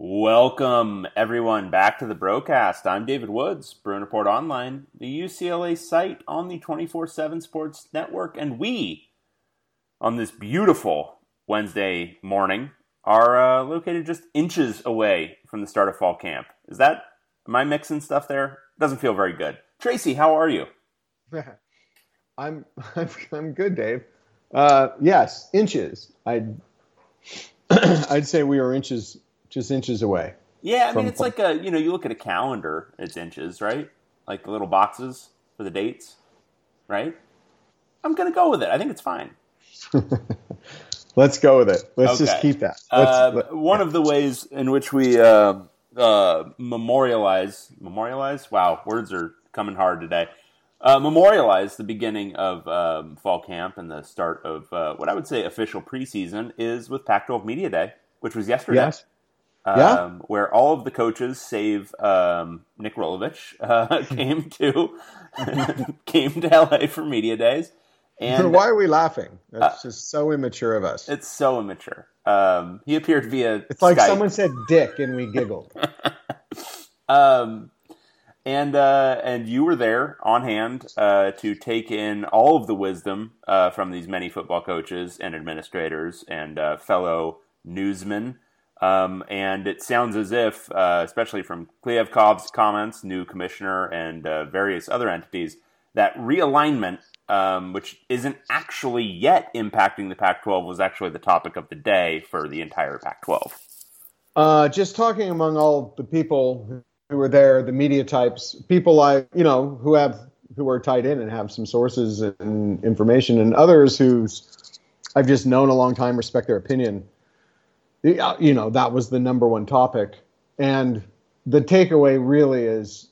Welcome, everyone, back to the broadcast. I'm David Woods, Bruin Report Online, the UCLA site on the 24 7 Sports Network. And we, on this beautiful Wednesday morning, are uh, located just inches away from the start of fall camp. Is that, am I mixing stuff there? Doesn't feel very good. Tracy, how are you? I'm, I'm, I'm good, Dave. Uh, yes, inches. I'd, I'd say we are inches just inches away. Yeah, I mean it's like a you know you look at a calendar, it's inches, right? Like the little boxes for the dates, right? I'm gonna go with it. I think it's fine. Let's go with it. Let's okay. just keep that. Uh, let, one yeah. of the ways in which we uh, uh, memorialize memorialize. Wow, words are coming hard today. Uh, memorialize the beginning of um, fall camp and the start of uh, what I would say official preseason is with Pac-12 Media Day, which was yesterday. Yes yeah. Um, where all of the coaches, save um, Nick Rolovich, uh, came to came to LA for media days. And why are we laughing? That's uh, just so immature of us. It's so immature. Um, he appeared via. It's like Skype. someone said "dick" and we giggled. um, and uh, and you were there on hand uh, to take in all of the wisdom uh, from these many football coaches and administrators and uh, fellow newsmen um, and it sounds as if, uh, especially from Kliavkoff's comments, new commissioner, and uh, various other entities, that realignment, um, which isn't actually yet impacting the Pac 12, was actually the topic of the day for the entire Pac 12. Uh, just talking among all the people who were there, the media types, people I, you know, who have who are tied in and have some sources and information, and others who's I've just known a long time, respect their opinion Uh, you know that was the number one topic and the takeaway really is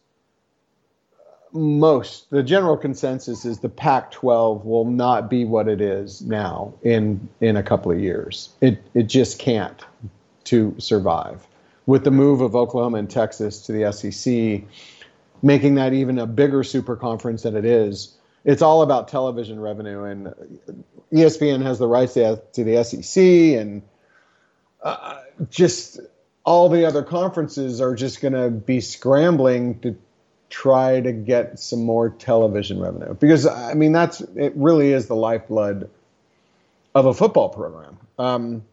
most the general consensus is the Pac-12 will not be what it is now in in a couple of years. It it just can't to survive. With the move of Oklahoma and Texas to the SEC, making that even a bigger super conference than it is, it's all about television revenue and ESPN has the rights to, to the SEC and uh, just all the other conferences are just going to be scrambling to try to get some more television revenue because I mean that's it really is the lifeblood of a football program. Um,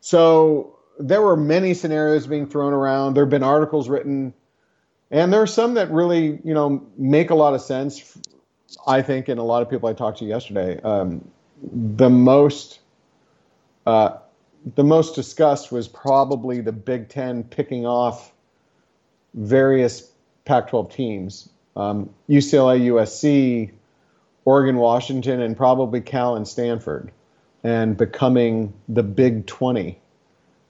so there were many scenarios being thrown around. There have been articles written, and there are some that really you know make a lot of sense. I think, and a lot of people I talked to yesterday. Um, the most uh, the most discussed was probably the Big Ten picking off various Pac 12 teams um, UCLA, USC, Oregon, Washington, and probably Cal and Stanford, and becoming the Big 20.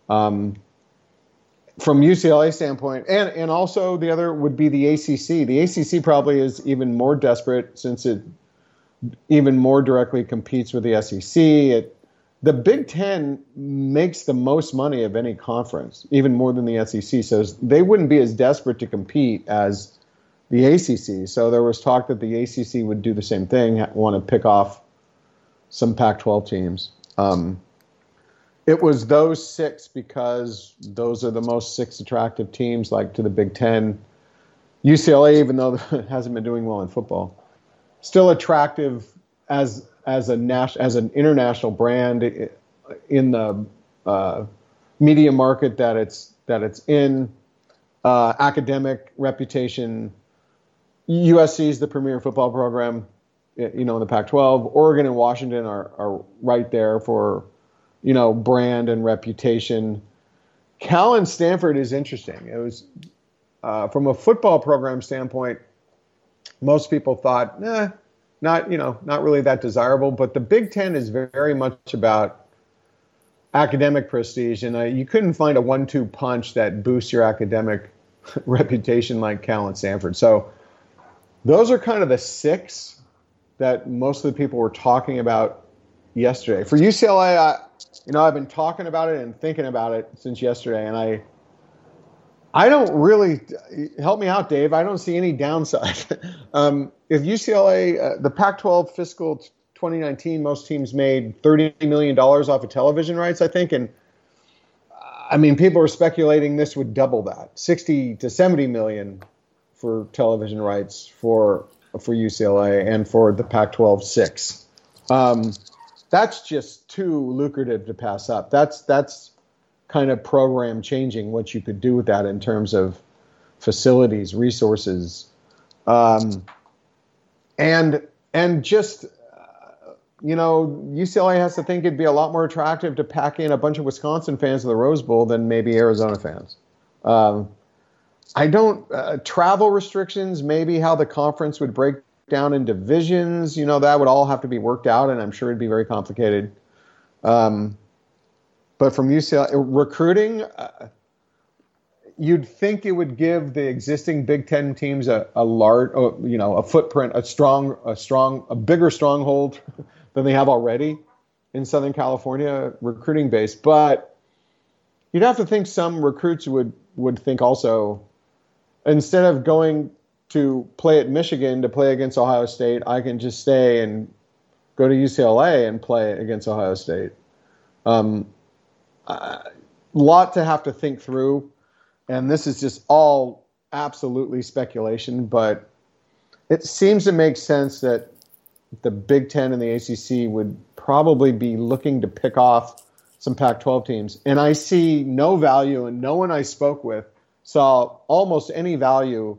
Um, from UCLA standpoint, and, and also the other would be the ACC. The ACC probably is even more desperate since it even more directly competes with the SEC. It the Big Ten makes the most money of any conference, even more than the SEC. So they wouldn't be as desperate to compete as the ACC. So there was talk that the ACC would do the same thing, want to pick off some Pac-12 teams. Um, it was those six because those are the most six attractive teams, like to the Big Ten. UCLA, even though it hasn't been doing well in football, still attractive as as a nas- as an international brand in the uh, media market that it's that it's in, uh, academic reputation. USC is the premier football program, you know, in the Pac-12. Oregon and Washington are are right there for, you know, brand and reputation. Cal and Stanford is interesting. It was uh, from a football program standpoint. Most people thought, nah, not you know not really that desirable. But the Big Ten is very much about academic prestige, and uh, you couldn't find a one-two punch that boosts your academic reputation like Cal and Stanford. So those are kind of the six that most of the people were talking about yesterday. For UCLA, I, you know, I've been talking about it and thinking about it since yesterday, and I I don't really help me out, Dave. I don't see any downside. um, if UCLA, uh, the Pac-12 fiscal 2019, most teams made 30 million dollars off of television rights, I think, and I mean, people are speculating this would double that, 60 to 70 million for television rights for for UCLA and for the Pac-12 six. Um, that's just too lucrative to pass up. That's that's kind of program changing what you could do with that in terms of facilities, resources, um, and and just you know, UCLA has to think it'd be a lot more attractive to pack in a bunch of Wisconsin fans in the Rose Bowl than maybe Arizona fans. Um, I don't uh, travel restrictions, maybe how the conference would break down in divisions. You know, that would all have to be worked out, and I'm sure it'd be very complicated. Um, but from UCLA recruiting, uh, you'd think it would give the existing Big Ten teams a, a large, uh, you know, a footprint, a strong, a strong, a bigger stronghold than they have already in Southern California recruiting base. But you'd have to think some recruits would would think also instead of going to play at Michigan to play against Ohio State, I can just stay and go to UCLA and play against Ohio State. Um, a lot to have to think through, and this is just all absolutely speculation, but it seems to make sense that the Big Ten and the ACC would probably be looking to pick off some Pac 12 teams. And I see no value, and no one I spoke with saw almost any value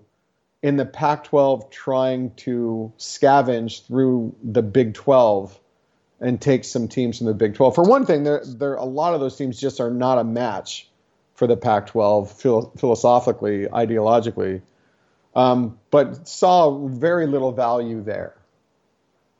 in the Pac 12 trying to scavenge through the Big 12 and take some teams from the Big 12. For one thing, there, there a lot of those teams just are not a match for the Pac 12 philo- philosophically, ideologically, um, but saw very little value there.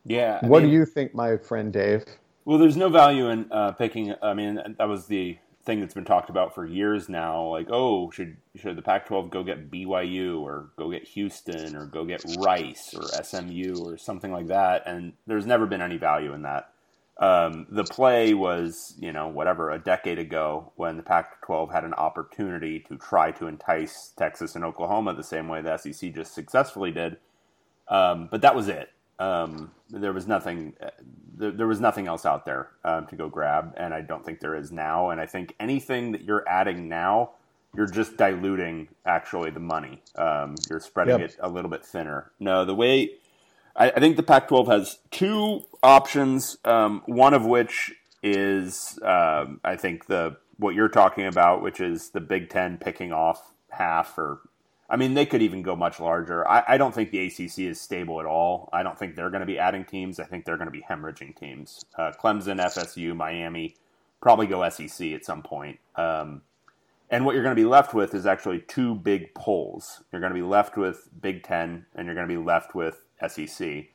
Yeah. I what mean, do you think, my friend Dave? Well, there's no value in uh, picking. I mean, that was the thing that's been talked about for years now. Like, oh, should should the Pac-12 go get BYU or go get Houston or go get Rice or SMU or something like that? And there's never been any value in that. Um, the play was, you know, whatever, a decade ago when the Pac 12 had an opportunity to try to entice Texas and Oklahoma the same way the SEC just successfully did. Um, but that was it. Um, there was nothing. There, there, was nothing else out there um, to go grab, and I don't think there is now. And I think anything that you're adding now, you're just diluting actually the money. Um, you're spreading yep. it a little bit thinner. No, the way I, I think the Pac-12 has two options. Um, one of which is um, I think the what you're talking about, which is the Big Ten picking off half or I mean, they could even go much larger. I, I, don't think the ACC is stable at all. I don't think they're going to be adding teams. I think they're going to be hemorrhaging teams. Uh, Clemson, FSU, Miami, probably go SEC at some point. Um, and what you're going to be left with is actually two big poles. You're going to be left with Big Ten, and you're going to be left with SEC.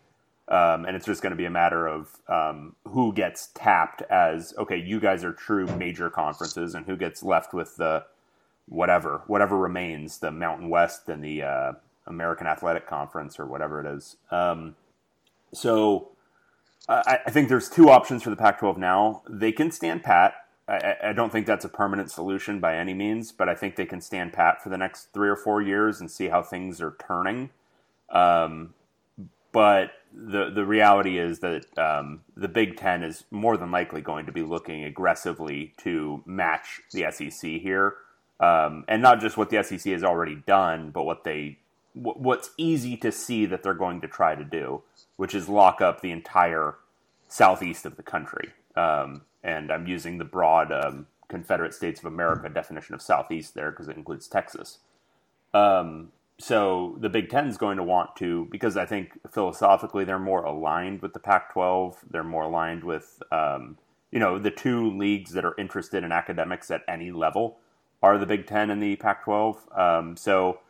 Um, and it's just going to be a matter of um, who gets tapped as okay, you guys are true major conferences, and who gets left with the whatever whatever remains the Mountain West and the uh, American Athletic Conference or whatever it is. Um, so I, I, think there's two options for the Pac-12 now. They can stand pat. I, I, don't think that's a permanent solution by any means, but I think they can stand pat for the next three or four years and see how things are turning. Um, but the the reality is that um, the Big Ten is more than likely going to be looking aggressively to match the SEC here um, and not just what the SEC has already done, but what they what's easy to see that they're going to try to do, which is lock up the entire southeast of the country. Um, and I'm using the broad um, Confederate States of America definition of southeast there because it includes Texas. Um, so the Big Ten is going to want to, because I think philosophically they're more aligned with the Pac-12. They're more aligned with, um, you know, the two leagues that are interested in academics at any level are the Big Ten and the Pac 12. Um, so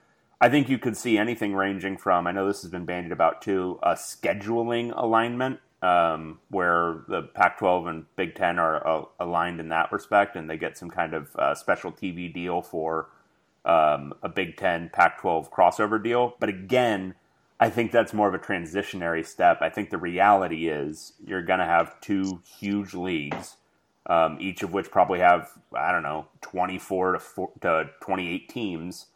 I think you could see anything ranging from, I know this has been bandied about too, a scheduling alignment um, where the Pac 12 and Big Ten are uh, aligned in that respect and they get some kind of uh, special TV deal for um, a Big Ten Pac 12 crossover deal. But again, I think that's more of a transitionary step. I think the reality is you're going to have two huge leagues um, each of which probably have I don't know 24 to, four, to 28 teams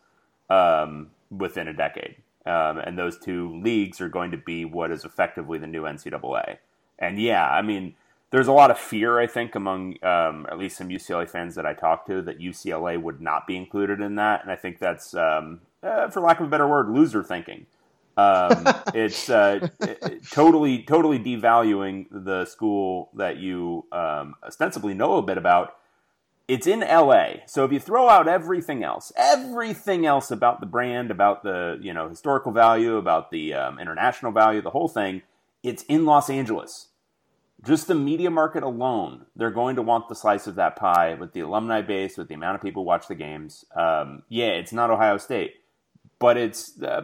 um, within a decade. Um, and those two leagues are going to be what is effectively the new NCAA. And yeah, I mean there's a lot of fear, I think, among um, at least some UCLA fans that I talked to that UCLA would not be included in that, and I think that's, um, uh, for lack of a better word, loser thinking. Um, it's uh, totally, totally devaluing the school that you um, ostensibly know a bit about. It's in LA, so if you throw out everything else, everything else about the brand, about the you know historical value, about the um, international value, the whole thing, it's in Los Angeles just the media market alone, they're going to want the slice of that pie with the alumni base, with the amount of people who watch the games. Um, yeah, it's not Ohio State, but it's uh,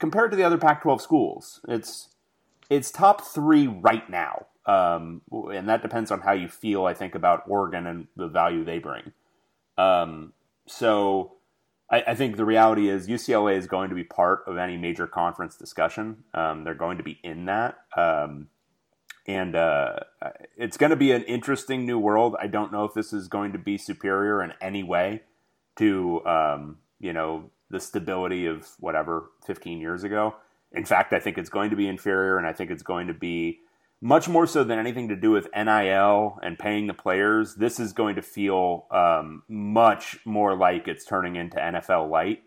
compared to the other Pac-12 schools, it's it's top three right now, um, and that depends on how you feel. I think about Oregon and the value they bring. Um, so. I, I, think the reality is UCLA is going to be part of any major conference discussion. Um, they're going to be in that. Um, and uh, it's going to be an interesting new world. I don't know if this is going to be superior in any way to um, you know the stability of whatever 15 years ago. In fact, I think it's going to be inferior, and I think it's going to be much more so than anything to do with NIL and paying the players. This is going to feel um, much more like it's turning into NFL light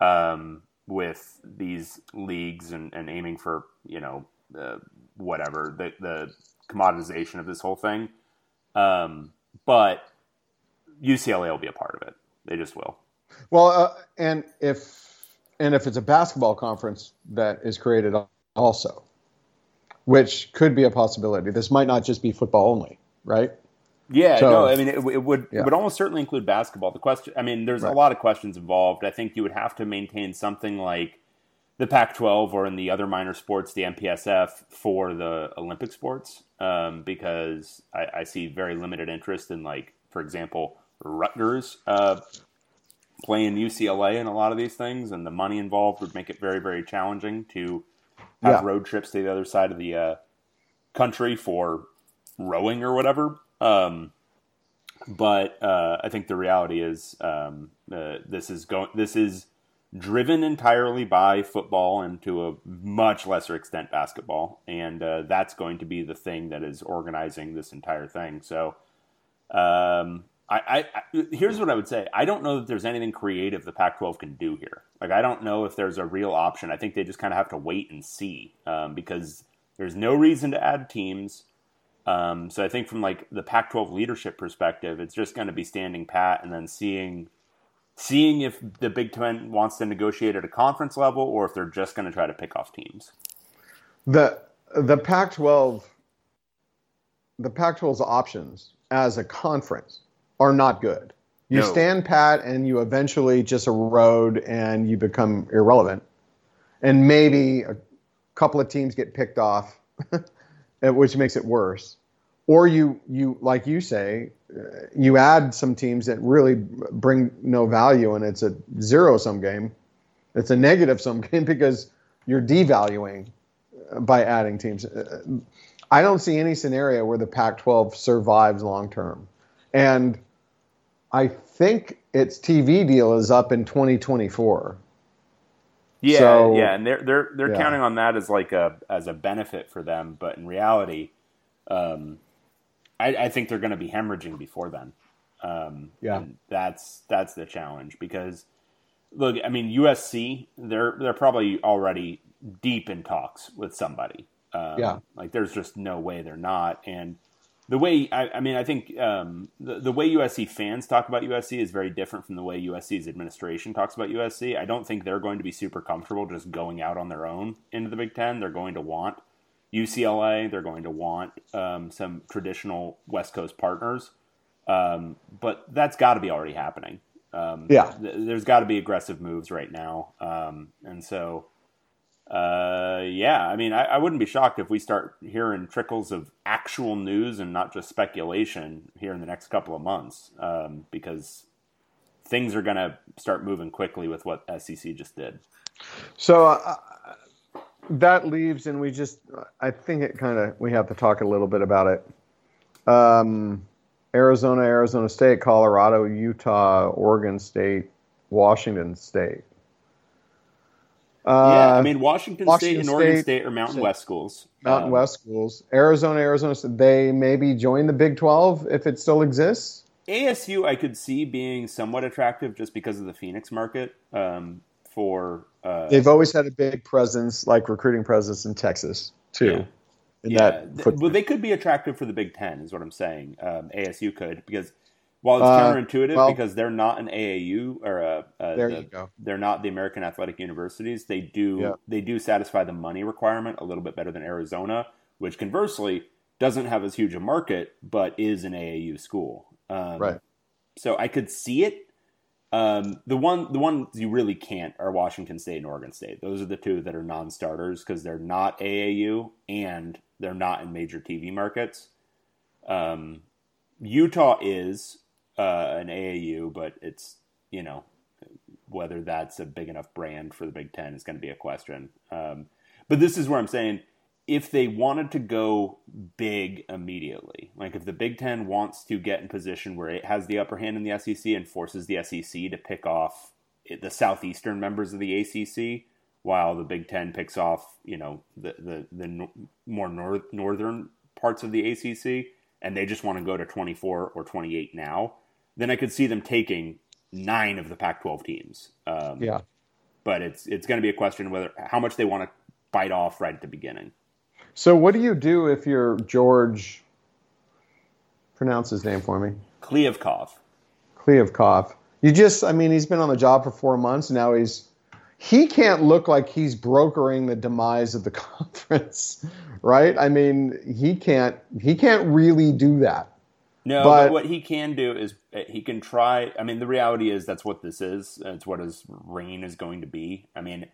um, with these leagues and, and aiming for you know uh, whatever the the commoditization of this whole thing. Um, but UCLA will be a part of it. They just will. Well, uh, and if and if it's a basketball conference that is created also, which could be a possibility. This might not just be football only, right? Yeah, so, no, I mean, it, it would yeah. it would almost certainly include basketball. The question, I mean, there's right. a lot of questions involved. I think you would have to maintain something like the Pac-12 or in the other minor sports, the MPSF for the Olympic sports, um, because I, I, see very limited interest in, like, for example, Rutgers uh, playing UCLA in a lot of these things, and the money involved would make it very, very challenging to have yeah. road trips to the other side of the uh, country for rowing or whatever. Um, but uh, I think the reality is um, uh, this is going. This is driven entirely by football and to a much lesser extent basketball. And uh, that's going to be the thing that is organizing this entire thing. So, um, I, I, here's what I would say. I don't know that there's anything creative the Pac-12 can do here. Like I don't know if there's a real option. I think they just kind of have to wait and see um, because there's no reason to add teams. Um, so I think from like the Pac-12 leadership perspective, it's just going to be standing pat and then seeing seeing if the Big Ten wants to negotiate at a conference level or if they're just going to try to pick off teams. The the Pac-12 the Pac-12's options as a conference are not good. You no. stand pat and you eventually just erode and you become irrelevant. And maybe a couple of teams get picked off, which makes it worse or you you like you say uh, you add some teams that really bring no value and it's a zero sum game it's a negative sum game because you're devaluing uh, by adding teams uh, i don't see any scenario where the pac 12 survives long term and i think its tv deal is up in 2024 yeah so, yeah and they're they're they're yeah. counting on that as like a as a benefit for them but in reality um, I, I think they're going to be hemorrhaging before then. Um, yeah, that's that's the challenge because look, I mean USC, they're they're probably already deep in talks with somebody. Um, yeah, like there's just no way they're not. And the way I, I mean, I think um, the the way USC fans talk about USC is very different from the way USC's administration talks about USC. I don't think they're going to be super comfortable just going out on their own into the Big Ten. They're going to want UCLA. They're going to want um, some traditional West Coast partners, um, but that's got to be already happening. Um, yeah, th- there's got to be aggressive moves right now, um, and so uh, yeah, I mean, I, I, wouldn't be shocked if we start hearing trickles of actual news and not just speculation here in the next couple of months, um, because things are going to start moving quickly with what SEC just did. So uh, that leaves, and we just, I think it kind of, we have to talk a little bit about it. Um, Arizona, Arizona State, Colorado, Utah, Oregon State, Washington State. Uh, yeah, I Uh, mean Washington, Washington State and Oregon State- State are Mountain West schools. Mountain Um, West schools, Arizona, Arizona. State, They maybe join the Big Twelve if it still exists. ASU, I could see being somewhat attractive just because of the Phoenix market. Um, for uh, They've always had a big presence, like recruiting presence in Texas too. Yeah. In yeah, that th- well, they could be attractive for the Big Ten, is what I'm saying. Um, ASU could because while it's Uh, counterintuitive well- because they're not an AAU or a, a there the- you go. they're not the American Athletic Universities. They do Yeah. they do satisfy the money requirement a little bit better than Arizona, which conversely doesn't have as huge a market but is an AAU school. Um, Right. So I could see it. Um, the one the ones you really can't are Washington State and Oregon State. Those are the two that are non-starters because they're not AAU and they're not in major TV markets. Um, Utah is uh, an AAU, but it's you know whether that's a big enough brand for the Big Ten is going to be a question. Um, but this is where I'm saying if they wanted to go big immediately, like if the Big Ten wants to get in position where it has the upper hand in the SEC and forces the SEC to pick off the southeastern members of the ACC, while the Big Ten picks off you know the the, the no- more north, northern parts of the ACC, and they just want to go to 24 or 28 now, then I could see them taking nine of the Pac-12 teams. Um, Yeah. but it's it's going to be a question of whether how much they want to bite off right at the beginning. So what do you do if you're George? Pronounce his name for me. Kliavkoff. Kliavkoff. You just, I mean, he's been on the job for four months. Now he's, he can't look like he's brokering the demise of the conference, right? I mean, he can't, he can't really do that. No, But- but, what he can do is uh, he can try. I mean, the reality is that's what this is. It's what his reign is going to be. I mean,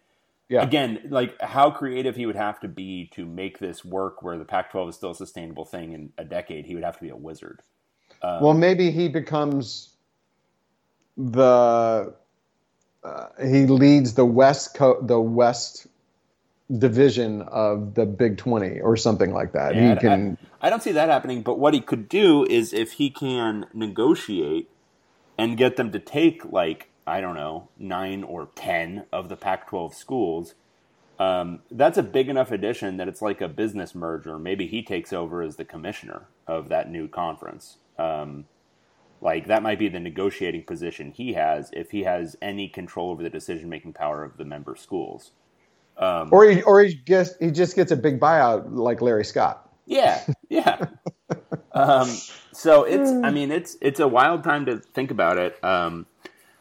Yeah. again, like how creative he would have to be to make this work, where the Pac-12 is still a sustainable thing in a decade. He would have to be a wizard. Um, Well, maybe he becomes the, uh, he leads the West co- the West division of the Big 20 or something like that. Yeah, he can, I don't see that happening, but what he could do is if he can negotiate and get them to take like I don't know nine or ten of the Pac-12 schools, um, that's a big enough addition that it's like a business merger. Maybe he takes over as the commissioner of that new conference. Um, like that might be the negotiating position he has if he has any control over the decision-making power of the member schools. Um, or he, or he just, he just gets a big buyout like Larry Scott. Yeah, yeah. um, so it's, I mean, it's it's a wild time to think about it. Um,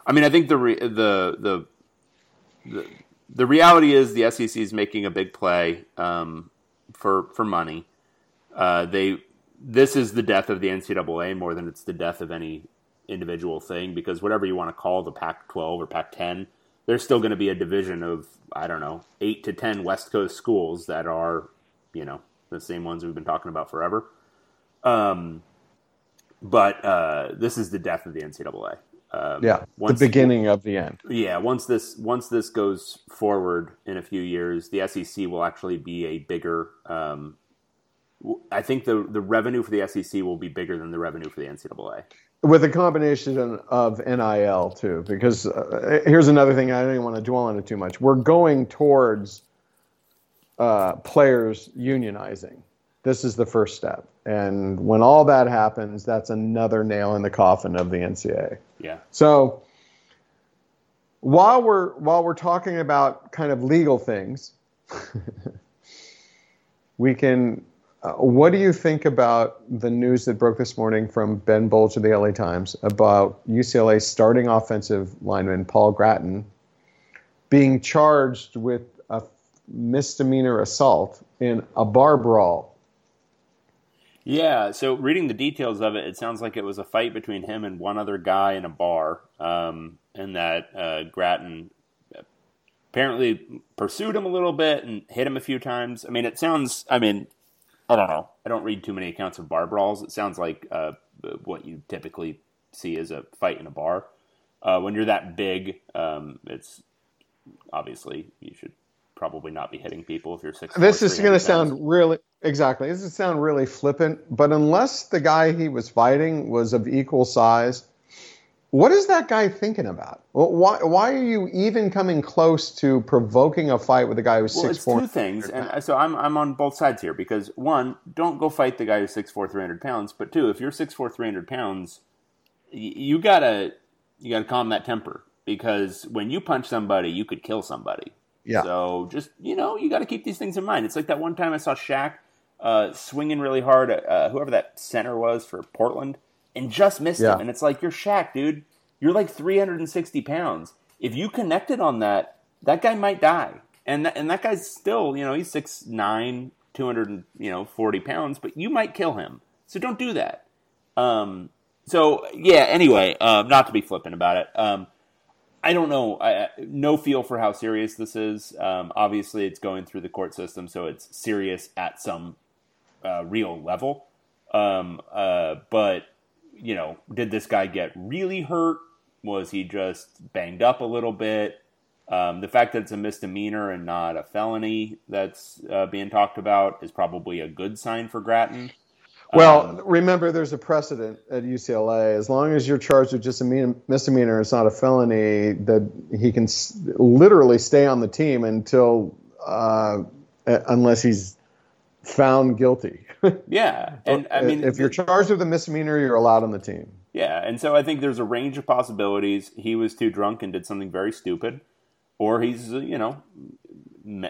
I mean, I think the re- the the the the reality is the SEC is making a big play um, for for money. Uh, they this is the death of the NCAA more than it's the death of any individual thing because whatever you want to call the Pac-12 or Pac-10, there's still going to be a division of I don't know eight to ten West Coast schools that are you know the same ones we've been talking about forever. Um, but uh, this is the death of the NCAA. Um, Yeah, once- the beginning of the end. yeah, once this once this goes forward in a few years, the SEC will actually be a bigger. Um, I think the the revenue for the SEC will be bigger than the revenue for the NCAA. with a combination of NIL too, because uh, here's another thing I don't even want to dwell on it too much. We're going towards uh, players unionizing. This is the first step, and when all that happens, that's another nail in the coffin of the NCAA. Yeah, So while we're while we're talking about kind of legal things, we can. Uh, what do you think about the news that broke this morning from Ben Bolch of the LA Times about UCLA starting offensive lineman Paul Grattan being charged with misdemeanor assault in a bar brawl? yeah. So reading the details of it, it sounds like it was a fight between him and one other guy in a bar, um, and that uh, Grattan apparently pursued him a little bit and hit him a few times. I mean, it sounds. I mean, I don't know. I don't read too many accounts of bar brawls. It sounds like uh, what you typically see is a fight in a bar. Uh, when you're that big, um, it's obviously you should probably not be hitting people if you're six. This is going to sound really exactly. This is sound really flippant, but unless the guy he was fighting was of equal size, What is that guy thinking about? Why, why are you even coming close to provoking a fight with a guy who's well, six it's four? two things, and so I'm I'm on both sides here because one, don't go fight the guy who's six four, three hundred pounds. But two, if you're six four, three hundred pounds, you gotta you gotta calm that temper because when you punch somebody, you could kill somebody. Yeah. So just you know, you got to keep these things in mind. It's like that one time I saw Shaq uh, swinging really hard at uh, whoever that center was for Portland and just missed Yeah. him. And it's like you're Shaq, dude. You're like 360 pounds. If you connected on that, that guy might die. And that, and that guy's still, you know, he's 6'9", 200, you know, 40 pounds, but you might kill him. So don't do that. Um, so yeah. Anyway, um, not to be flippant about it. Um, I don't know. I, no feel for how serious this is. Um, obviously, it's going through the court system, so it's serious at some uh, real level. Um, uh, but you know, did this guy get really hurt? Was he just banged up a little bit? Um, the fact that it's a misdemeanor and not a felony that's uh, being talked about is probably a good sign for Grattan. Well, Um, remember, there's a precedent at UCLA. As long as you're charged with just a misdemeanor, it's not a felony. That he can s- literally stay on the team until, uh, unless he's found guilty. yeah, and I mean, if you're charged with a misdemeanor, you're allowed on the team. Yeah, and so I think there's a range of possibilities. He was too drunk and did something very stupid, or he's you know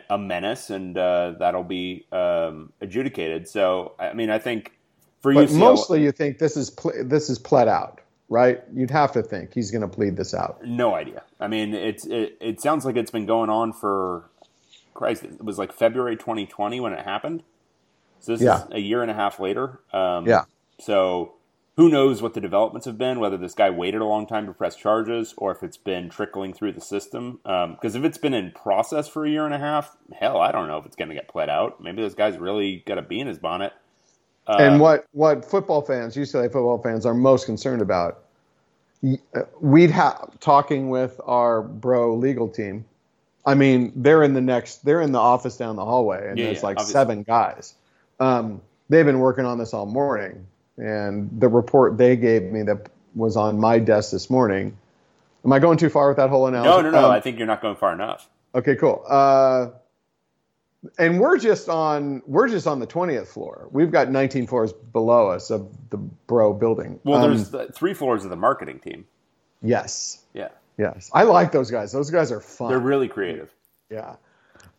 a menace, and uh, that'll be um, adjudicated. So I mean, I think for But UCLA, mostly, you think this is ple- this is pled out, right? You'd have to think he's going to plead this out. no idea. I mean, it's it, it sounds like it's been going on for Christ. It was like February 2020 when it happened. So this Yeah. is a year and a half later. Um, Yeah. So who knows what the developments have been? Whether this guy waited a long time to press charges, or if it's been trickling through the system. Because if it's been in process for a year and a half, hell, I don't know if it's going to get pled out. Maybe this guy's really got a bee in his bonnet. Uh, and what what football fans, UCLA football fans, are most concerned about, uh, we'd have talking with our bro legal team. I mean, they're in the next, they're in the office down the hallway, and Yeah, there's yeah, like obviously. seven guys. Um, they've been working on this all morning, and the report they gave me that was on my desk this morning. Am I going too far with that whole no, analysis? no, no. Um, I think you're not going far enough. Okay, cool. Uh, and we're just on we're just on the twentieth floor. We've got nineteen floors below us of the Bro building. Well, Um, there's the three floors of the marketing team. yes, Yeah, yes. I like those guys. Those guys are fun. they're really creative. yeah.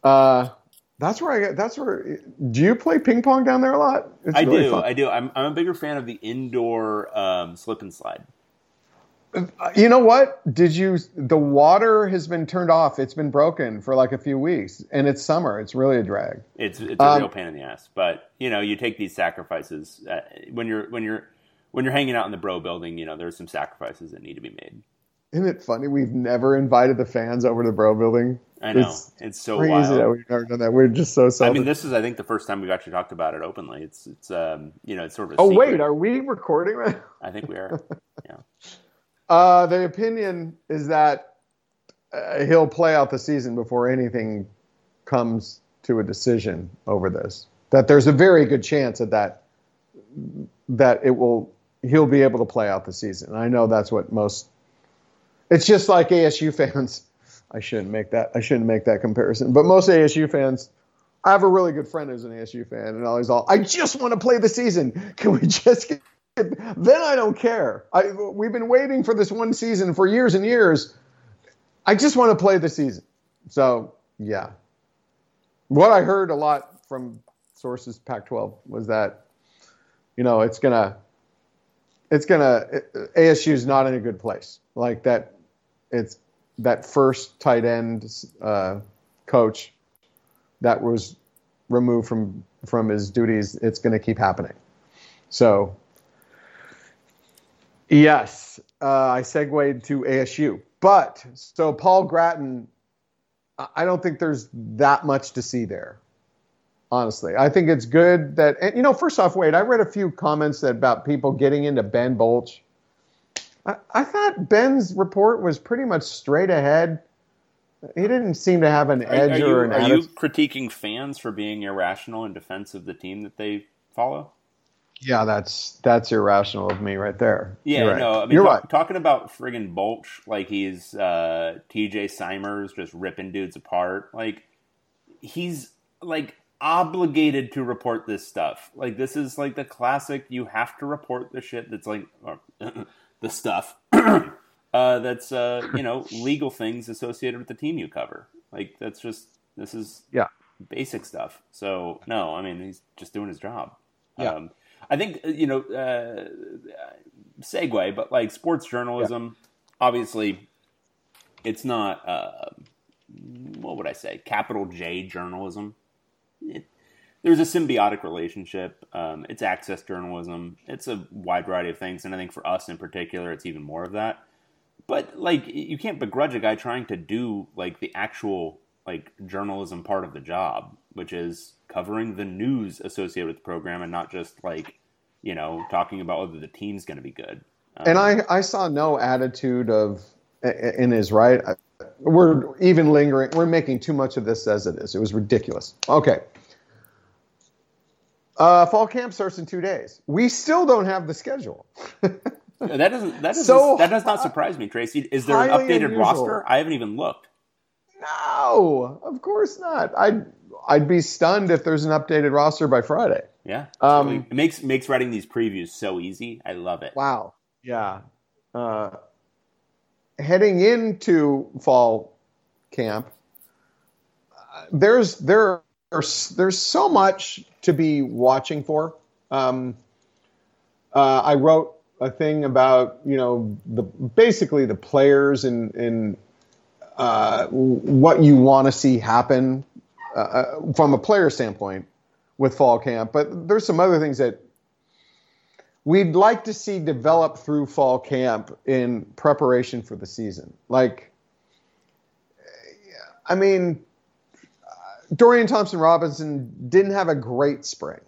Uh, that's where I get. That's where. Do you play ping pong down there a lot? It's I really do. fun. I do. I'm, I'm a bigger fan of the indoor um, slip and slide. You know what? Did you? The water has been turned off. It's been broken for like a few weeks, and it's summer. It's really a drag. It's it's a Um, real pain in the ass, but you know you take these sacrifices uh, when you're when you're when you're hanging out in the bro building. You know there's some sacrifices that need to be made. Isn't it funny? We've never invited the fans over to the Bro building. I know It's it's, so crazy wild. that we've never done that. We're just so I mean, this is I think the first time we've actually talked about it openly. It's it's um you know it's sort of a oh secret. wait, are we recording right? I think we are. Yeah. Uh, the opinion is that uh, he'll play out the season before anything comes to a decision over this. That there's a very good chance that that that it will he'll be able to play out the season. I know that's what most. It's just like ASU fans. I shouldn't make that. I shouldn't make that comparison. But most ASU fans. I have a really good friend who's an ASU fan, and always all, I just want to play the season. Can we just get then I don't care. I, we've been waiting for this one season for years and years. I just want to play the season. So, yeah. What I heard a lot from sources Pac-12 was that, you know, it's gonna, it's gonna, ASU's not in a good place. Like that, it's that first tight end uh, coach that was removed from from his duties. It's going to keep happening. So Yes, uh, I segued to ASU, but so Paul Grattan, I- don't think there's that much to see there. Honestly, I think it's good that and, you know. First off, Wade, I read a few comments that, about people getting into Ben Bolch. I, I thought Ben's report was pretty much straight ahead. He didn't seem to have an edge are you, or an are you critiquing fans for being irrational in defense of the team that they follow? Yeah, that's that's irrational of me right there. Yeah, You're right. no, I mean, You're talk- right. talking about friggin' Bolch like he's uh, T.J. Simers just ripping dudes apart. Like he's like obligated to report this stuff. Like this is like the classic. You have to report the shit that's like the stuff uh, that's uh, you know legal things associated with the team you cover. Like that's just this is Yeah. basic stuff. So no, I mean he's just doing his job. Yeah. Um, I think uh, you know uh, segue, but like sports journalism, obviously, it's not. Uh, what would I say? Capital J journalism. It, there's a symbiotic relationship. Um, it's access journalism. It's a wide variety of things, and I think for us in particular, it's even more of that. But like, you can't begrudge a guy trying to do like the actual like journalism part of the job, which is covering the news associated with the program, and not just like you know talking about whether the team's going to be good. Um, And I, I saw no attitude of in his right. We're even lingering. We're making too much of this as it is. It was ridiculous. Okay. Uh, fall camp starts in two days. We still don't have the schedule. that doesn't that doesn't So that does not surprise me, Tracy. Is there an updated unusual. roster? I haven't even looked. no, of course not. I'd I'd be stunned if there's an updated roster by Friday. Yeah, Um, Really- it makes makes writing these previews so easy. I love it. Wow. Yeah. Uh, heading into fall camp, uh, there's there are, there's so much to be watching for. Um, uh, I wrote a thing about you know the basically the players and and uh, what you want to see happen uh, from a player standpoint with fall camp, but there's some other things that we'd like to see develop through fall camp in preparation for the season. Like, I mean, Dorian Thompson Robinson didn't have a great spring.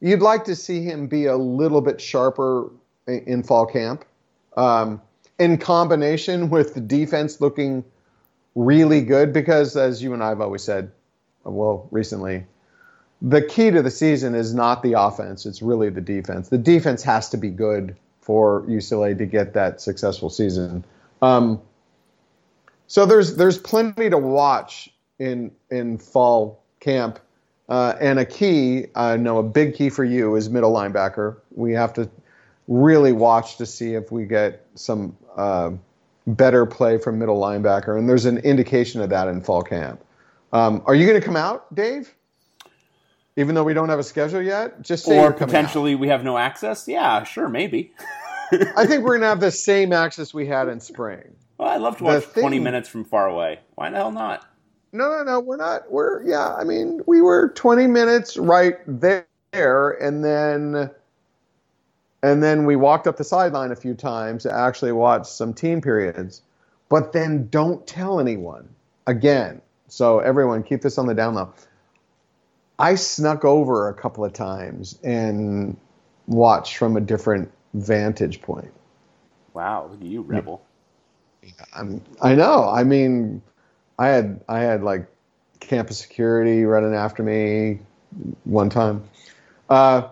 You'd like to see him be a little bit sharper in, in fall camp, um, in combination with the defense looking really good. Because, as you and I have always said, well, recently, the key to the season is not the offense, it's really the defense. The defense has to be good for UCLA to get that successful season. Um, so there's there's plenty to watch in in fall camp. Uh, and a key, I know a big key for you is middle linebacker. We have to really watch to see if we get some uh, better play from middle linebacker. And there's an indication of that in fall camp. Um, are you going to come out, Dave? Even though we don't have a schedule yet, just say Or you're out. potentially we have no access. Yeah, sure, maybe. I think we're going to have the same access we had in spring. Well, I'd love to watch twenty minutes from far away. Why the hell not? No, no, no, we're not. We're yeah. I mean, we were 20 minutes right there, and then and then we walked up the sideline a few times to actually watch some team periods. But then don't tell anyone again. So everyone, keep this on the down low. I snuck over a couple of times and watched from a different vantage point. Wow, look at you, rebel. I'm, I know. I mean, I had I had like campus security running after me one time. Uh,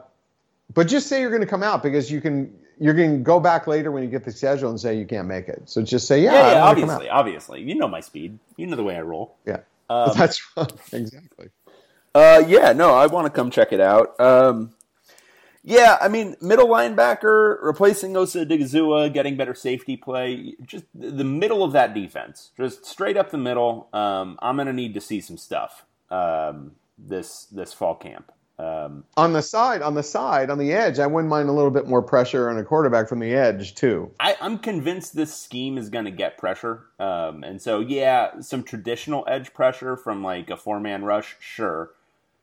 but just say you're going to come out because you can. You're going to go back later when you get the schedule and say you can't make it. So just say yeah. Yeah, yeah, wanna come out. obviously, obviously. You know my speed. You know the way I roll. Yeah, Um, that's right. exactly. Uh, yeah, no, I want to come check it out. Um, yeah, I mean, middle linebacker replacing Osa Odighizuwa, getting better safety play, just the middle of that defense, just straight up the middle. Um, I'm gonna need to see some stuff um, this this fall camp. Um, On the side, on the side, on the edge, I wouldn't mind a little bit more pressure on a quarterback from the edge too. I, I'm convinced this scheme is going to get pressure, um, and so yeah, some traditional edge pressure from like a four man rush, sure.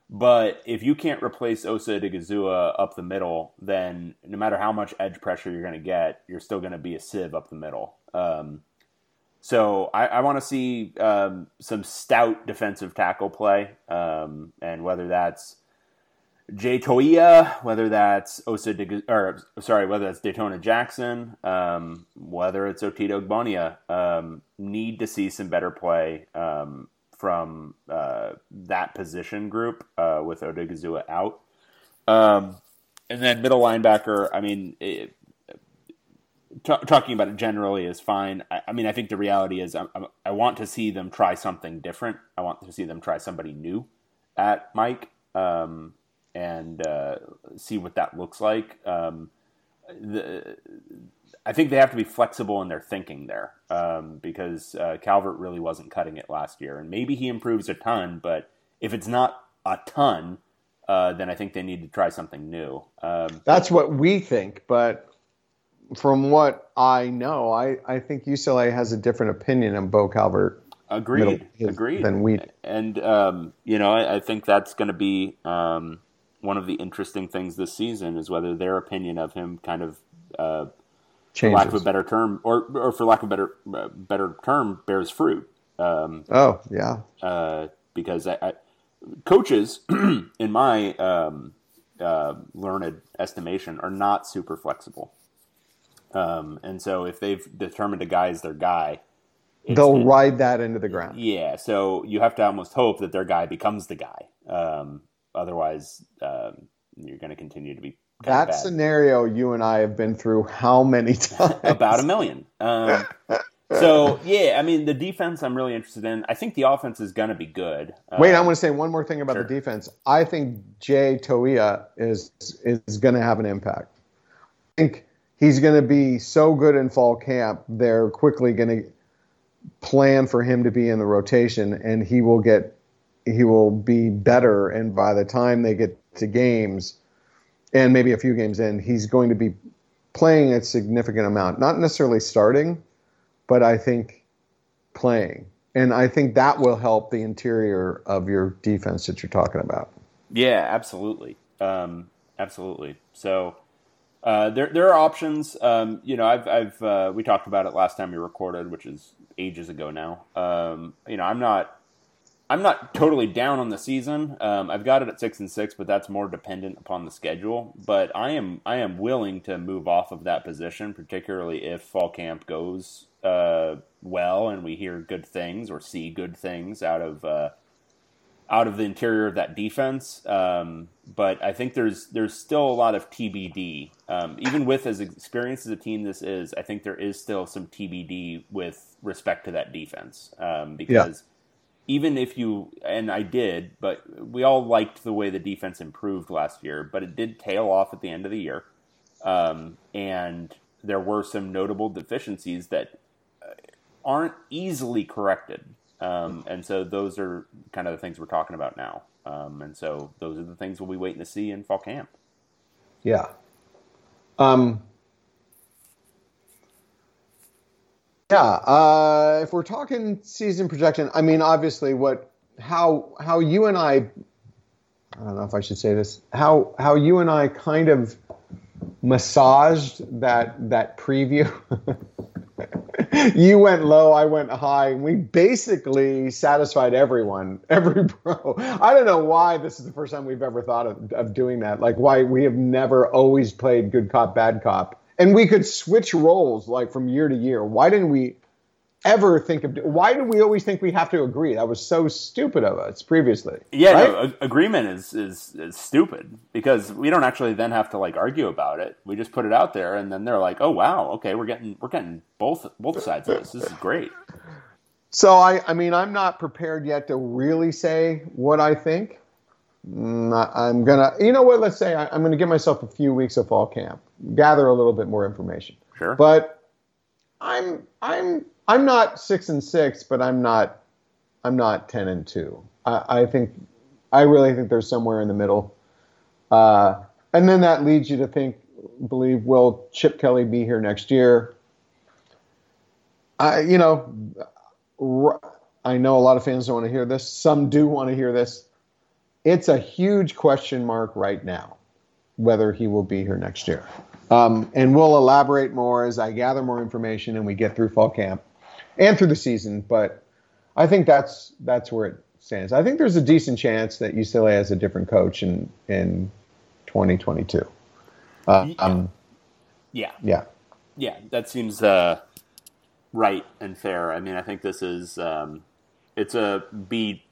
But if you can't replace Osa Odighizuwa up the middle, then no matter how much edge pressure you're going to get, you're still going to be a sieve up the middle. Um, so I, I want to see um, some stout defensive tackle play, um, and whether that's Jay Toia, whether that's Osa Dig- or sorry, whether that's Datona Jackson, um, whether it's Otito Ogbonnia, um, need to see some better play um, from uh, that position group uh, with Odighizuwa out. Um, and then middle linebacker. I mean, it, t- talking about it generally is fine. I, I, mean, I think the reality is I, I want to see them try something different. I want to see them try somebody new at Mike um, and uh, see what that looks like. Um, the, I think they have to be flexible in their thinking there um, because uh, Calvert really wasn't cutting it last year, and maybe he improves a ton. But if it's not a ton, uh, then I think they need to try something new. Um, That's what we think, but from what I know, I, I think UCLA has a different opinion on Bo Calvert. Agreed. Agreed. Than we. And um, you know, I, I think that's going to be um, one of the interesting things this season is whether their opinion of him kind of, uh, for lack of a better term, or or for lack of a better uh, better term, bears fruit. Um, oh yeah. Uh, because I, I, coaches, in my um, uh, learned estimation, are not super flexible. Um, and so if they've determined a guy is their guy, they'll ride that into the ground. Yeah. So you have to almost hope that their guy becomes the guy. Um, otherwise, um, you're going to continue to be. That scenario you and I have been through how many times? About a million. Um, so yeah, I mean the defense I'm really interested in. I think the offense is going to be good. Wait, I want to say one more thing about sure. the defense. I think Jay Toia is is going to have an impact. I think he's going to be so good in fall camp. They're quickly going to plan for him to be in the rotation, and he will get he will be better. And by the time they get to games, and maybe a few games in, he's going to be playing a significant amount. Not necessarily starting, but I think playing. And I think that will help the interior of your defense that you're talking about. Yeah, absolutely. Um, absolutely. So uh, there, there are options. Um, you know, I've, I've, uh, we talked about it last time we recorded, which is ages ago now. Um, you know, I'm not, I'm not totally down on the season. Um, I've got it at six and six, but that's more dependent upon the schedule. But I am, I am willing to move off of that position, particularly if fall camp goes uh, well and we hear good things or see good things out of uh, out of the interior of that defense. Um, but I think there's there's still a lot of TBD. Um, even with as experienced as a team this is, I think there is still some TBD with respect to that defense um, because. Yeah. Even if you and I did, but we all liked the way the defense improved last year, but it did tail off at the end of the year, um, and there were some notable deficiencies that uh, aren't easily corrected. Um, and so those are kind of the things we're talking about now. Um, and so those are the things we'll be waiting to see in fall camp. Yeah. Um, yeah. Uh, if we're talking season projection, I mean, obviously, what how how you and I, I don't know if I should say this, how how you and I kind of massaged that that preview. you went low, I went high. And we basically satisfied everyone, every pro. I don't know why this is the first time we've ever thought of, of doing that. Like why we have never always played good cop, bad cop. And we could switch roles like from year to year. Why didn't we ever think of why do we always think we have to agree? That was so stupid of us previously yeah right? no, agreement is, is, is stupid because we don't actually then have to like argue about it. We just put it out there and then they're like oh wow okay we're getting we're getting both both sides of this. This is great. So i i mean i'm not prepared yet to really say what i think i'm gonna you know what let's say I, i'm gonna give myself a few weeks of fall camp gather a little bit more information sure but i'm i'm I'm not six and six, but I'm not I'm not ten and two. I, I think I really think there's somewhere in the middle. Uh, and then that leads you to think, believe, will Chip Kelly be here next year? I, you know, I know a lot of fans don't want to hear this. Some do want to hear this. It's a huge question mark right now whether he will be here next year. Um, and we'll elaborate more as I gather more information and we get through fall camp and through the season. But I think that's that's where it stands. I think there's a decent chance that UCLA has a different coach in in 2022. Uh, um, yeah, yeah, yeah. That seems uh, right and fair. I mean, I think this is um, it's a be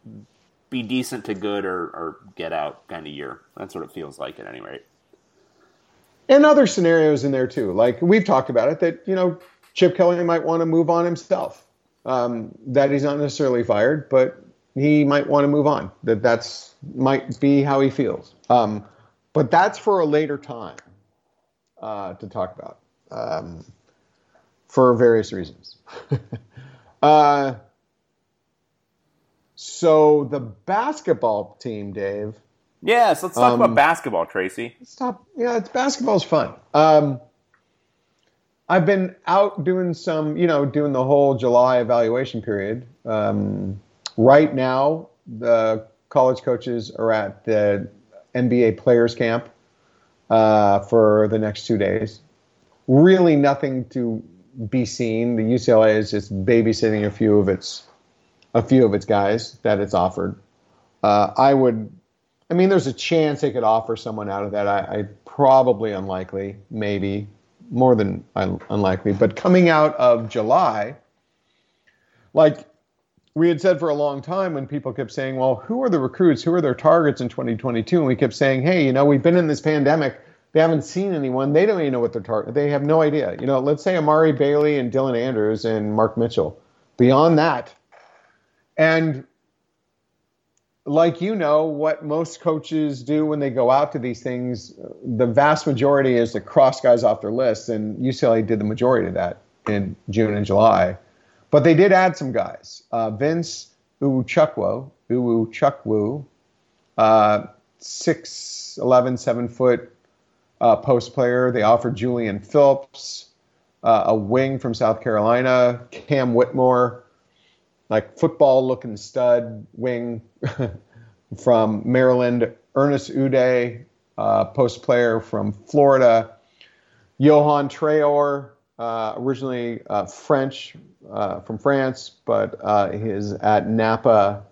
be decent to good or, or get out kind of year. That's what it feels like at any rate. and other scenarios in there too. Like we've talked about it, that you know Chip Kelly might want to move on himself. Um, that he's not necessarily fired, but he might want to move on. That that's might be how he feels. Um, but that's for a later time uh, to talk about um, for various reasons. uh, so the basketball team, Dave. Yes, let's talk um, about basketball, Tracy. Stop. Yeah, it's basketball's fun. Um, I've been out doing some, you know, doing the whole July evaluation period. Um, right now, the college coaches are at the NBA Players Camp uh, for the next two days. Really, nothing to be seen. The UCLA is just babysitting a few of its a few of its guys that it's offered. Uh, I would, I mean, there's a chance they could offer someone out of that. I, I probably unlikely, maybe more than unlikely. But coming out of July, like we had said for a long time when people kept saying, well, who are the recruits? Who are their targets in 2022? And we kept saying, hey, you know, we've been in this pandemic. They haven't seen anyone. They don't even know what their target. They have no idea. You know, let's say Amari Bailey and Dylan Andrews and Mark Mitchell. Beyond that, and like you know, what most coaches do when they go out to these things, the vast majority is to cross guys off their list, and UCLA did the majority of that in June and July. But they did add some guys. Uh, Vince Iwuchukwu, Iwuchukwu, uh, 6'11", 7 foot uh, post player. They offered Julian Phillips, uh, a wing from South Carolina, Cam Whitmore, like football looking stud wing from Maryland, Ernest Udeh, uh, post player from Florida, Yohan Traore, uh, originally uh, French uh, from France, but uh, he's at Napa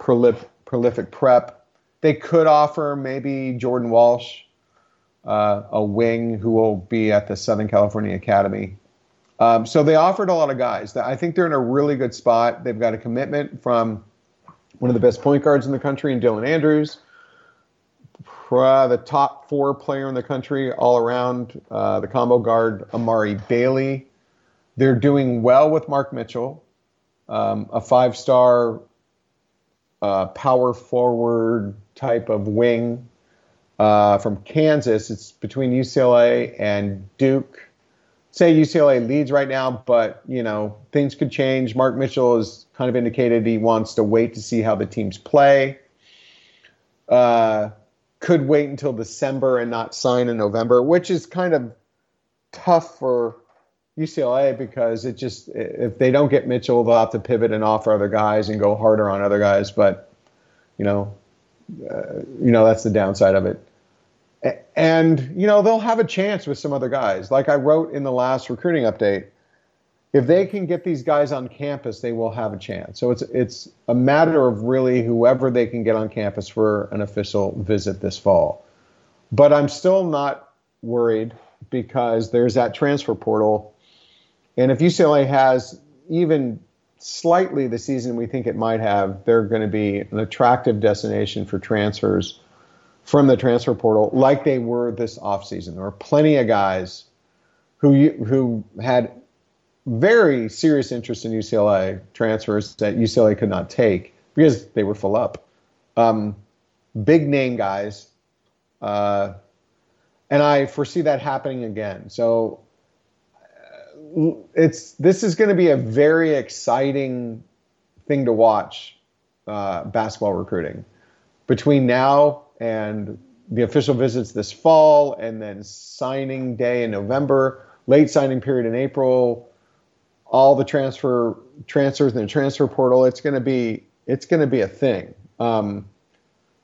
prolif- Prolific Prep. They could offer maybe Jordan Walsh, uh, a wing who will be at the Southern California Academy. Um, so they offered a lot of guys. I think they're in a really good spot. They've got a commitment from one of the best point guards in the country, and Dylan Andrews, the top four player in the country all around, uh, the combo guard Amari Bailey. They're doing well with Mark Mitchell, um, a five-star uh, power forward type of wing uh, from Kansas. It's between UCLA and Duke say UCLA leads right now, but you know things could change. Mark Mitchell has kind of indicated he wants to wait to see how the teams play. Uh, could wait until December and not sign in November, which is kind of tough for UCLA because it just if they don't get Mitchell, they'll have to pivot and offer other guys and go harder on other guys. But you know, uh, you know that's the downside of it and you know they'll have a chance with some other guys. Like I wrote in the last recruiting update, if they can get these guys on campus, they will have a chance. So it's it's a matter of really whoever they can get on campus for an official visit this fall. But I'm still not worried because there's that transfer portal, and if UCLA has even slightly the season we think it might have, they're going to be an attractive destination for transfers from the transfer portal like they were this offseason. There were plenty of guys who who had very serious interest in UCLA transfers that UCLA could not take because they were full up. Um, big name guys, uh, and I foresee that happening again. So uh, it's this is going to be a very exciting thing to watch uh, basketball recruiting between now and the official visits this fall, and then signing day in November, late signing period in April, all the transfer transfers in the transfer portal. It's going to be it's going to be a thing. Um,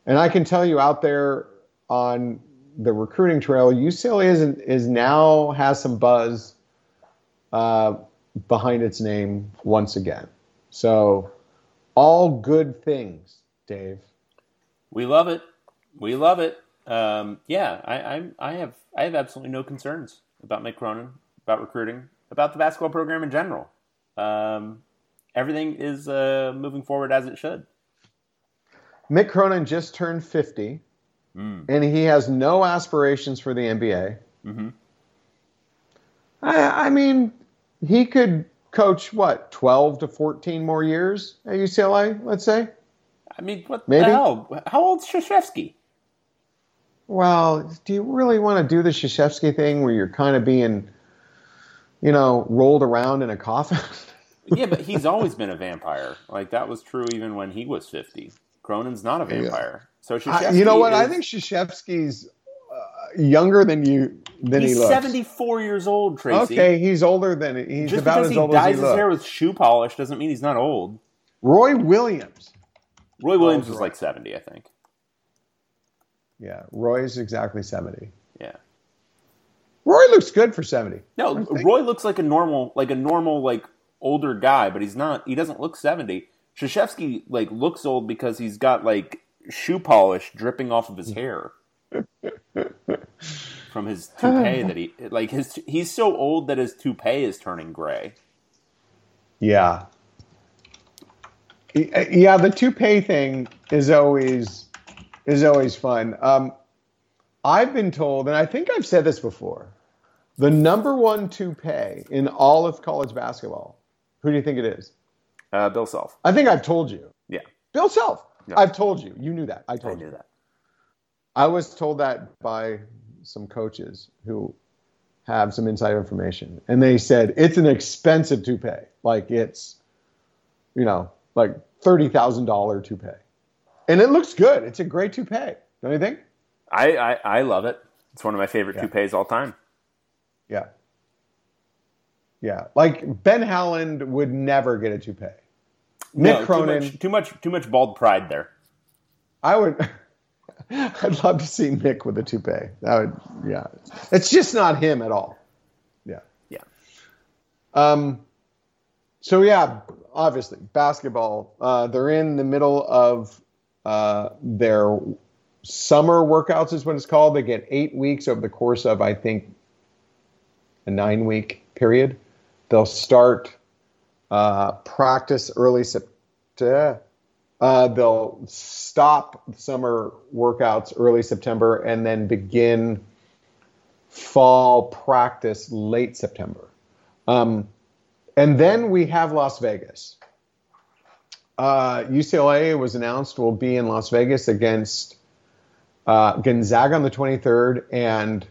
and I can tell you out there on the recruiting trail, UCLA is is now has some buzz uh, behind its name once again. So all good things, Dave. We love it. We love it. Um, yeah, I, I, I have I have absolutely no concerns about Mick Cronin, about recruiting, about the basketball program in general. Um, everything is uh, moving forward as it should. Mick Cronin just turned 50, mm. and he has no aspirations for the NBA. Mm-hmm. I, I mean, he could coach what twelve to fourteen more years at UCLA. Let's say. I mean, what Maybe. the hell? How old's Krzyzewski? Well, do you really want to do the Krzyzewski thing where you're kind of being, you know, rolled around in a coffin? yeah, but he's always been a vampire. Like that was true even when he was fifty. Cronin's not a vampire. So I, you know what? I think Krzyzewski's uh, younger than you than he's he looks. seventy-four years old. Tracy. Okay, he's older than he's Just about because as he old dyes as he his looks. hair with shoe polish doesn't mean he's not old. Roy Williams. Roy Williams Oh, was right. like seventy, I think. Yeah, Roy is exactly seventy. Yeah. Roy looks good for seventy. No, Roy looks like a normal, like a normal, like older guy, but he's not. He doesn't look seventy. Krzyzewski like looks old because he's got like shoe polish dripping off of his hair from his toupee. that he like his. He's so old that his toupee is turning gray. Yeah. Uh, yeah, the toupee thing is always is always fun. Um, I've been told, and I think I've said this before, the number one toupee in all of college basketball. Who do you think it is? Uh, Bill Self. I think I've told you. Yeah, Bill Self. I've told you. You knew that. I I told you. that. I was told that by some coaches who have some inside information, and they said it's an expensive toupee. Like it's, you know, like thirty thousand dollar toupee, and it looks good. It's a great toupee, don't you think? I, I I love it. It's one of my favorite Yeah. toupees all time. Yeah. Yeah, like Ben Howland would never get a toupee. Nick No, too Cronin, much, too much, too much bald pride there. I would. I'd love to see Nick with a toupee. That would, yeah. It's just not him at all. Yeah. Yeah. Um, so yeah, obviously basketball. Uh, they're in the middle of uh, their summer workouts, is what it's called. They get eight weeks over the course of, I think, a nine-week period. They'll start uh, practice early September. Uh, they'll stop summer workouts early September and then begin fall practice late September. Um, and then we have Las Vegas. Uh, UCLA was announced will be in Las Vegas against uh, Gonzaga on the 23rd and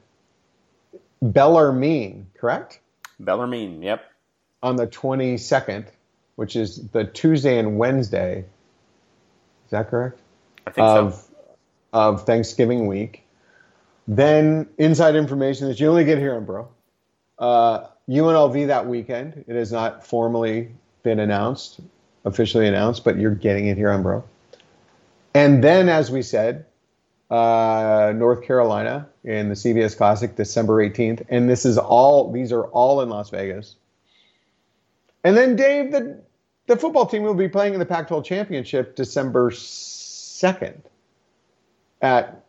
Bellarmine, correct? Bellarmine. Yep. On the 22nd, which is the Tuesday and Wednesday. Is that correct? I think of so. of Thanksgiving week. Then inside information that you only get here on Bro. Uh, UNLV that weekend. It has not formally been announced, officially announced, but you're getting it here on Bro. And then, as we said, uh, North Carolina in the CBS Classic, December 18th, and this is all. These are all in Las Vegas. And then, Dave, the the football team will be playing in the Pac-12 championship December 2nd at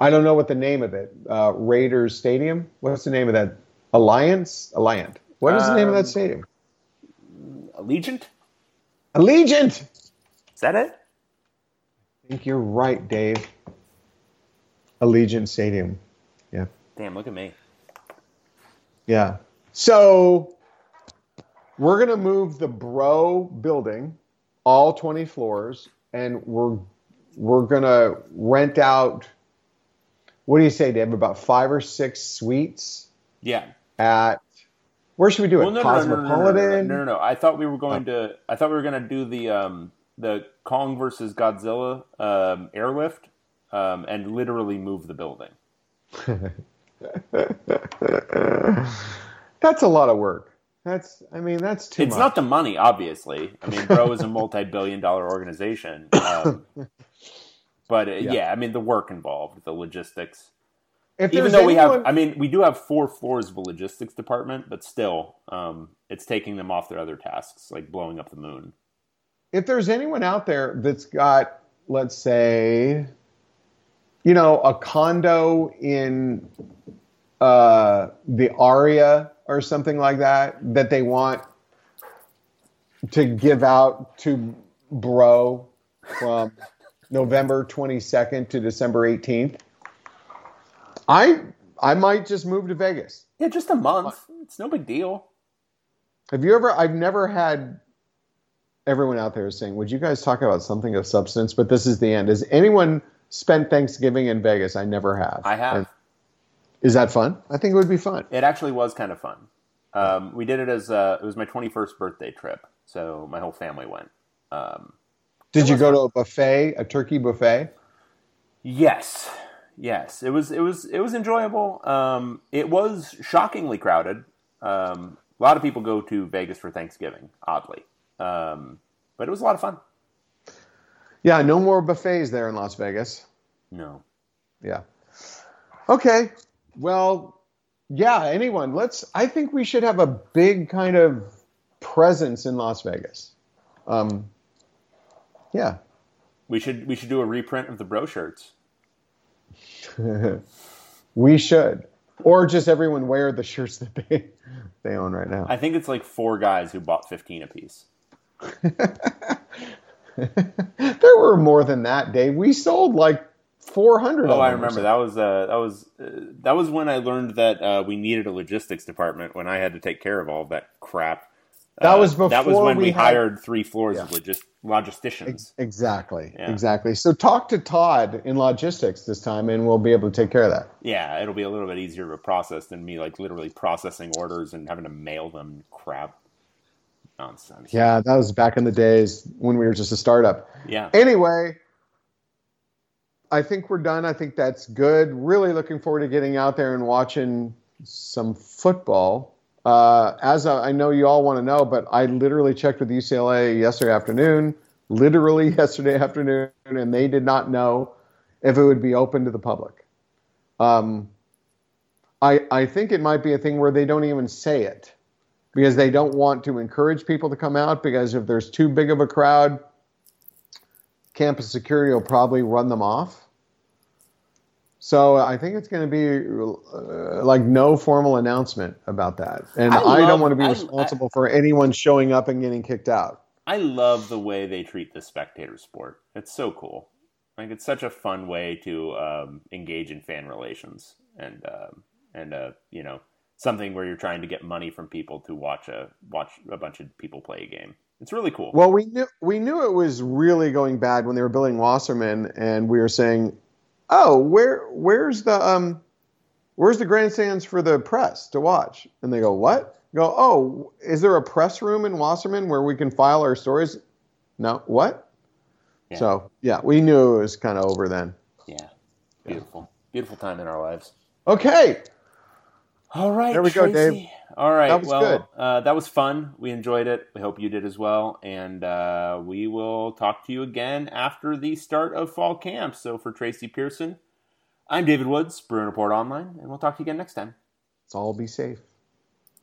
I don't know what the name of it. Uh, Raiders Stadium. What's the name of that? Alliance. Alliant. What is the name of that Um, stadium? Allegiant. Allegiant. Is that it? I think you're right, Dave. Allegiant Stadium. Yeah. Damn, look at me. Yeah. So we're gonna move the Bro building, all 20 floors, and we're we're gonna rent out. What do you say, Dave? About five or six suites Yeah. at. Where should we do it? Well, no, no, no, no, no, no, no, Cosmopolitan. I thought we were going to. I thought we were going to do the um, the Kong versus Godzilla um, airlift, um, and literally move the building. That's a lot of work. That's. I mean, that's too it's much. not the money, obviously. I mean, Bro is a multi-billion-dollar organization, um, but uh, yeah. I mean the work involved, the logistics. If Even though we have, I mean, we do have four floors of a logistics department, but still, um, it's taking them off their other tasks, like blowing up the moon. if there's anyone out there that's got, let's say, you know, a condo in uh, the Aria or something like that that they want to give out to Bro from November 22nd to December 18th, I I might just move to Vegas. Yeah, just a month. It's no big deal. Have you ever? I've never had everyone out there saying, "Would you guys talk about something of substance?" But this is the end. Has anyone spent Thanksgiving in Vegas? I never have. I have. And is that fun? I think it would be fun. It actually was kind of fun. Um, we did it as uh, it was my 21st birthday trip, so my whole family went. Um, Did you go to a buffet, a turkey buffet? yes, yes, it was it was it was enjoyable. Um, it was shockingly crowded. Um, a lot of people go to Vegas for Thanksgiving, oddly, um, but it was a lot of fun. Yeah, no more buffets there in Las Vegas. No, Yeah. Okay. Well, yeah, anyone. Let's I think we should have a big kind of presence in Las Vegas. Um yeah. we should we should do a reprint of the bro shirts. we should. Or just everyone wear the shirts that they they own right now. I think it's like four guys who bought 15 apiece. there were more than that, Dave. We sold like 400 Oh, of I remember that was uh, that was uh, that was when I learned that uh, we needed a logistics department when I had to take care of all of that crap. That Uh, was that was when we, we had- hired three floors of Yeah. logis- logisticians. Exactly. Yeah. Exactly. So talk to Todd in logistics this time and we'll be able to take care of that. Yeah, it'll be a little bit easier to process than me like literally processing orders and having to mail them. Crap, nonsense. Yeah, that was back in the days when we were just a startup. yeah. Anyway, I think we're done. I think that's good. Really looking forward to getting out there and watching some football. Uh, as I know you all want to know, but I literally checked with UCLA yesterday afternoon, literally yesterday afternoon, and they did not know if it would be open to the public. Um, I, I think it might be a thing where they don't even say it because they don't want to encourage people to come out because if there's too big of a crowd, campus security will probably run them off. So I think it's going to be uh, like no formal announcement about that, and I I, don't want to be I- responsible for anyone showing up and getting kicked out. I love the way they treat the spectator sport. It's so cool. Like it's such a fun way to um, engage in fan relations and um, and uh, you know something where you're trying to get money from people to watch a watch a bunch of people play a game. It's really cool. Well, we knew we knew it was really going bad when they were building Wasserman, and we were saying, "Oh, where where's the um, where's the grandstands for the press to watch?" And they go, "What?" Go, "Oh, is there a press room in Wasserman where we can file our stories?" No, what? Yeah. So yeah, we knew it was kind of over then. yeah, beautiful, beautiful time in our lives. Okay, All right, There we go, Dave. All right, That was well, good. Uh, that was fun. We enjoyed it. We hope you did as well. And uh, we will talk to you again after the start of fall camp. So for Tracy Pierson, I'm David Woods, Bruin Report Online, and we'll talk to you again next time. let's all be safe.